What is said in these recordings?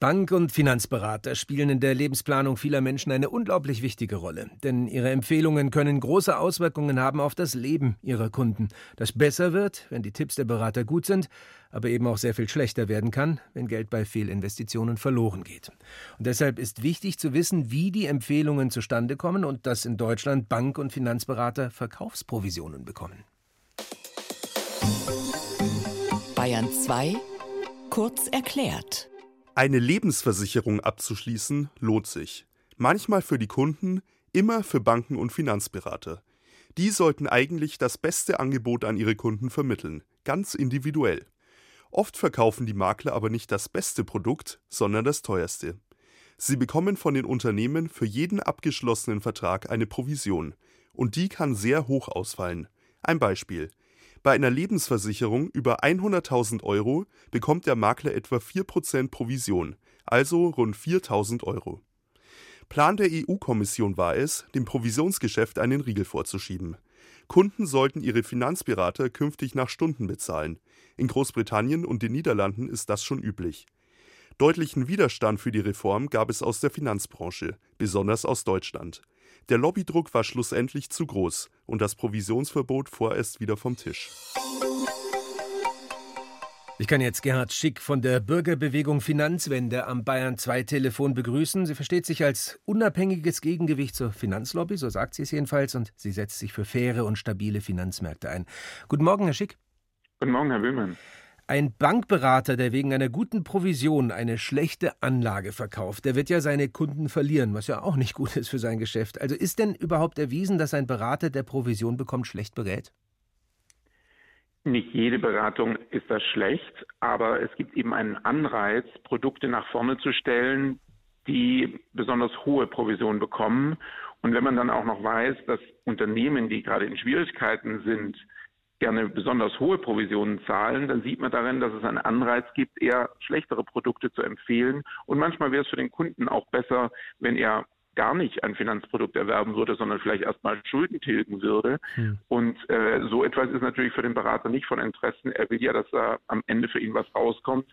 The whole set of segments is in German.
Bank- und Finanzberater spielen in der Lebensplanung vieler Menschen eine unglaublich wichtige Rolle, denn ihre Empfehlungen können große Auswirkungen haben auf das Leben ihrer Kunden, das besser wird, wenn die Tipps der Berater gut sind, aber eben auch sehr viel schlechter werden kann, wenn Geld bei Fehlinvestitionen verloren geht. Und deshalb ist wichtig zu wissen, wie die Empfehlungen zustande kommen und dass in Deutschland Bank- und Finanzberater Verkaufsprovisionen bekommen. Bayern 2 kurz erklärt. Eine Lebensversicherung abzuschließen lohnt sich. Manchmal für die Kunden, immer für Banken und Finanzberater. Die sollten eigentlich das beste Angebot an ihre Kunden vermitteln, ganz individuell. Oft verkaufen die Makler aber nicht das beste Produkt, sondern das teuerste. Sie bekommen von den Unternehmen für jeden abgeschlossenen Vertrag eine Provision, und die kann sehr hoch ausfallen. Ein Beispiel. Bei einer Lebensversicherung über 100.000 Euro bekommt der Makler etwa 4% Provision, also rund 4.000 Euro. Plan der EU-Kommission war es, dem Provisionsgeschäft einen Riegel vorzuschieben. Kunden sollten ihre Finanzberater künftig nach Stunden bezahlen. In Großbritannien und den Niederlanden ist das schon üblich. Deutlichen Widerstand für die Reform gab es aus der Finanzbranche, besonders aus Deutschland. Der Lobbydruck war schlussendlich zu groß und das Provisionsverbot vorerst wieder vom Tisch. Ich kann jetzt Gerhard Schick von der Bürgerbewegung Finanzwende am Bayern 2 Telefon begrüßen. Sie versteht sich als unabhängiges Gegengewicht zur Finanzlobby, so sagt sie es jedenfalls, und sie setzt sich für faire und stabile Finanzmärkte ein. Guten Morgen, Herr Schick. Guten Morgen, Herr Wühlmann. Ein Bankberater, der wegen einer guten Provision eine schlechte Anlage verkauft, der wird ja seine Kunden verlieren, was ja auch nicht gut ist für sein Geschäft. Also ist denn überhaupt erwiesen, dass ein Berater, der Provision bekommt, schlecht berät? Nicht jede Beratung ist das schlecht, aber es gibt eben einen Anreiz, Produkte nach vorne zu stellen, die besonders hohe Provisionen bekommen. Und wenn man dann auch noch weiß, dass Unternehmen, die gerade in Schwierigkeiten sind, gerne besonders hohe Provisionen zahlen, dann sieht man darin, dass es einen Anreiz gibt, eher schlechtere Produkte zu empfehlen. Und manchmal wäre es für den Kunden auch besser, wenn er gar nicht ein Finanzprodukt erwerben würde, sondern vielleicht erstmal Schulden tilgen würde. Hm. Und äh, so etwas ist natürlich für den Berater nicht von Interesse. Er will ja, dass da am Ende für ihn was rauskommt.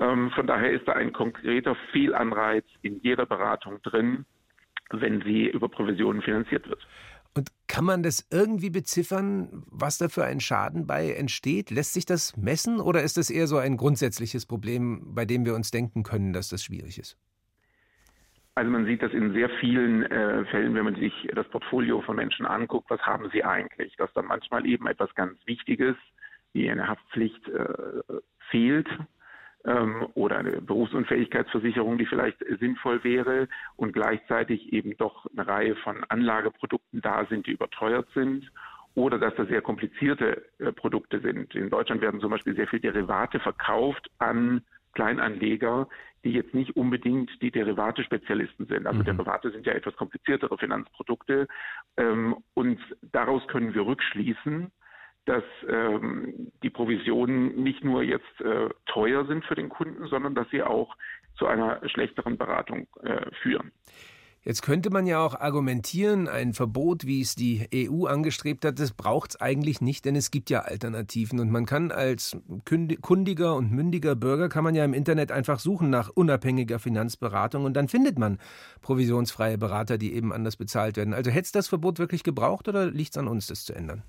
Ähm, von daher ist da ein konkreter Fehlanreiz in jeder Beratung drin, wenn sie über Provisionen finanziert wird. Kann man das irgendwie beziffern, was da für ein Schaden bei entsteht? Lässt sich das messen oder ist das eher so ein grundsätzliches Problem, bei dem wir uns denken können, dass das schwierig ist? Also man sieht das in sehr vielen äh, Fällen, wenn man sich das Portfolio von Menschen anguckt, was haben sie eigentlich? Dass dann manchmal eben etwas ganz Wichtiges wie eine Haftpflicht äh, fehlt ähm, oder eine Berufsunfähigkeitsversicherung, die vielleicht sinnvoll wäre und gleichzeitig eben doch eine Reihe von Anlageprodukten da sind, die überteuert sind oder dass das sehr komplizierte äh, Produkte sind. In Deutschland werden zum Beispiel sehr viele Derivate verkauft an Kleinanleger, die jetzt nicht unbedingt die Derivate-Spezialisten sind. Also mhm. Derivate sind ja etwas kompliziertere Finanzprodukte. Ähm, und daraus können wir rückschließen, dass ähm, die Provisionen nicht nur jetzt äh, teuer sind für den Kunden, sondern dass sie auch zu einer schlechteren Beratung äh, führen. Jetzt könnte man ja auch argumentieren, ein Verbot, wie es die EU angestrebt hat, das braucht es eigentlich nicht, denn es gibt ja Alternativen. Und man kann als kundiger und mündiger Bürger, kann man ja im Internet einfach suchen nach unabhängiger Finanzberatung und dann findet man provisionsfreie Berater, die eben anders bezahlt werden. Also hätte es das Verbot wirklich gebraucht oder liegt es an uns, das zu ändern?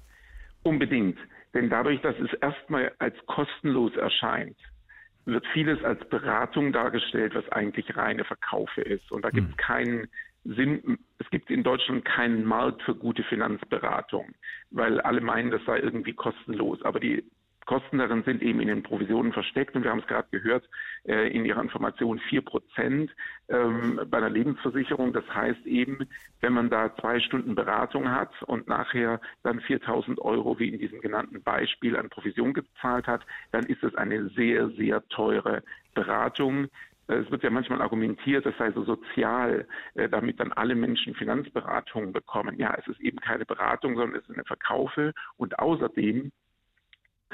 Unbedingt. Denn dadurch, dass es erstmal als kostenlos erscheint, wird vieles als Beratung dargestellt, was eigentlich reine Verkaufe ist. Und da gibt es hm. keinen Sinn, es gibt in Deutschland keinen Markt für gute Finanzberatung, weil alle meinen, das sei irgendwie kostenlos. Aber die Kosten darin sind eben in den Provisionen versteckt und wir haben es gerade gehört äh, in Ihrer Information vier Prozent ähm, bei einer Lebensversicherung. Das heißt eben, wenn man da zwei Stunden Beratung hat und nachher dann 4.000 Euro wie in diesem genannten Beispiel an Provision gezahlt hat, dann ist es eine sehr, sehr teure Beratung. Es wird ja manchmal argumentiert, das sei so sozial, äh, damit dann alle Menschen Finanzberatungen bekommen. Ja, es ist eben keine Beratung, sondern es ist eine Verkaufe. Und außerdem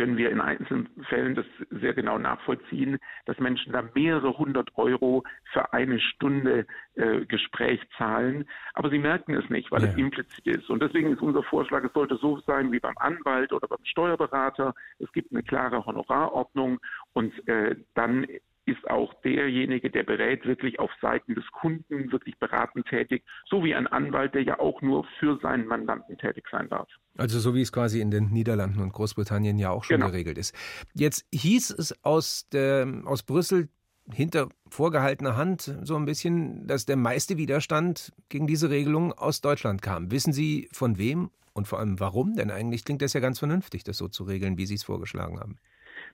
können wir in einzelnen Fällen das sehr genau nachvollziehen, dass Menschen da mehrere hundert Euro für eine Stunde äh, Gespräch zahlen. Aber sie merken es nicht, weil ja. es implizit ist. Und deswegen ist unser Vorschlag, es sollte so sein wie beim Anwalt oder beim Steuerberater. Es gibt eine klare Honorarordnung und äh, dann ist auch derjenige, der berät, wirklich auf Seiten des Kunden, wirklich beratend tätig, so wie ein Anwalt, der ja auch nur für seinen Mandanten tätig sein darf. Also so wie es quasi in den Niederlanden und Großbritannien ja auch schon genau. geregelt ist. Jetzt hieß es aus, der, aus Brüssel hinter vorgehaltener Hand so ein bisschen, dass der meiste Widerstand gegen diese Regelung aus Deutschland kam. Wissen Sie von wem und vor allem warum? Denn eigentlich klingt das ja ganz vernünftig, das so zu regeln, wie Sie es vorgeschlagen haben.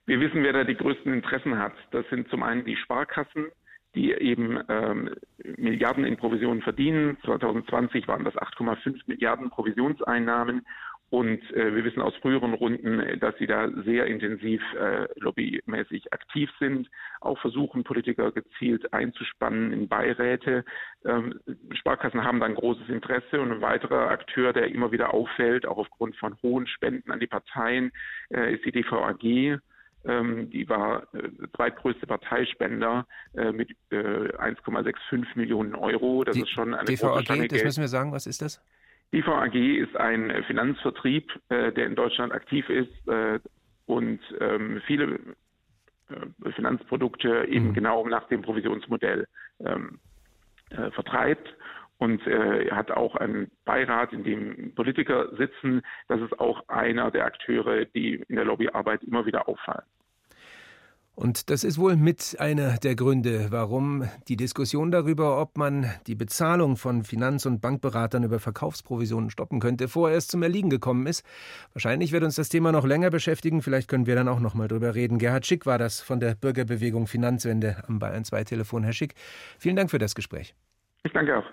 Wir wissen, wer da die größten Interessen hat. Das sind zum einen die Sparkassen, die eben ähm, Milliarden in Provisionen verdienen. 2020 waren das 8,5 Milliarden Provisionseinnahmen. Und äh, wir wissen aus früheren Runden, dass sie da sehr intensiv äh, lobbymäßig aktiv sind, auch versuchen, Politiker gezielt einzuspannen in Beiräte. Ähm, Sparkassen haben dann großes Interesse und ein weiterer Akteur, der immer wieder auffällt, auch aufgrund von hohen Spenden an die Parteien, äh, ist die DVAG. Ähm, die war äh, zweitgrößte Parteispender äh, mit äh, 1,65 Millionen Euro. Das die, ist schon eine DVAG, große das müssen wir sagen, was ist das? Die VAG ist ein Finanzvertrieb, äh, der in Deutschland aktiv ist äh, und ähm, viele äh, Finanzprodukte eben mhm. genau nach dem Provisionsmodell ähm, äh, vertreibt und äh, hat auch einen Beirat, in dem Politiker sitzen. Das ist auch einer der Akteure, die in der Lobbyarbeit immer wieder auffallen. Und das ist wohl mit einer der Gründe, warum die Diskussion darüber, ob man die Bezahlung von Finanz- und Bankberatern über Verkaufsprovisionen stoppen könnte, vorerst zum Erliegen gekommen ist. Wahrscheinlich wird uns das Thema noch länger beschäftigen. Vielleicht können wir dann auch noch mal drüber reden. Gerhard Schick war das von der Bürgerbewegung Finanzwende am Bayern 2 Telefon. Herr Schick, vielen Dank für das Gespräch. Ich danke auch.